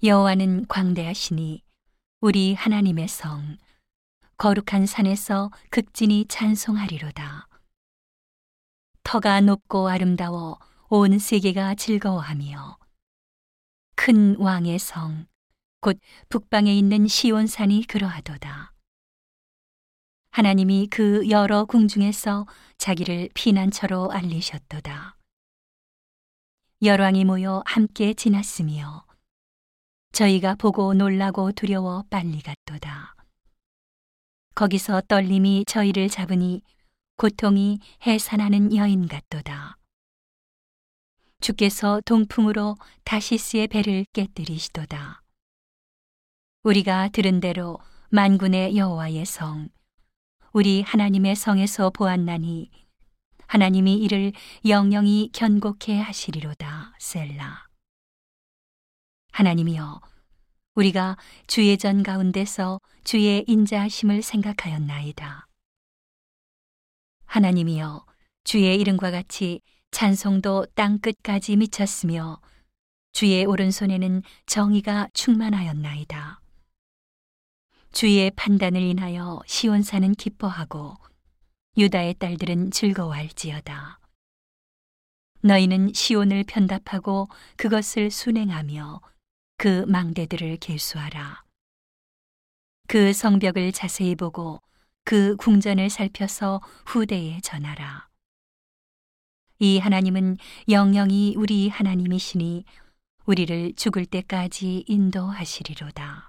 여호와는 광대하시니 우리 하나님의 성 거룩한 산에서 극진히 찬송하리로다. 터가 높고 아름다워 온 세계가 즐거워하며 큰 왕의 성, 곧 북방에 있는 시온산이 그러하도다. 하나님이 그 여러 궁중에서 자기를 피난처로 알리셨도다. 열왕이 모여 함께 지났으며 저희가 보고 놀라고 두려워 빨리 갔도다. 거기서 떨림이 저희를 잡으니 고통이 해산하는 여인 같도다. 주께서 동풍으로 다시스의 배를 깨뜨리시도다. 우리가 들은 대로 만군의 여호와의 성, 우리 하나님의 성에서 보았나니 하나님이 이를 영영히 견고케 하시리로다. 셀라. 하나님이여, 우리가 주의 전 가운데서 주의 인자하심을 생각하였나이다. 하나님이여, 주의 이름과 같이 찬송도 땅 끝까지 미쳤으며 주의 오른손에는 정의가 충만하였나이다. 주의 판단을 인하여 시온산은 기뻐하고 유다의 딸들은 즐거워할지어다. 너희는 시온을 편답하고 그것을 순행하며 그 망대들을 계수하라. 그 성벽을 자세히 보고 그 궁전을 살펴서 후대에 전하라. 이 하나님은 영영이 우리 하나님이시니 우리를 죽을 때까지 인도하시리로다.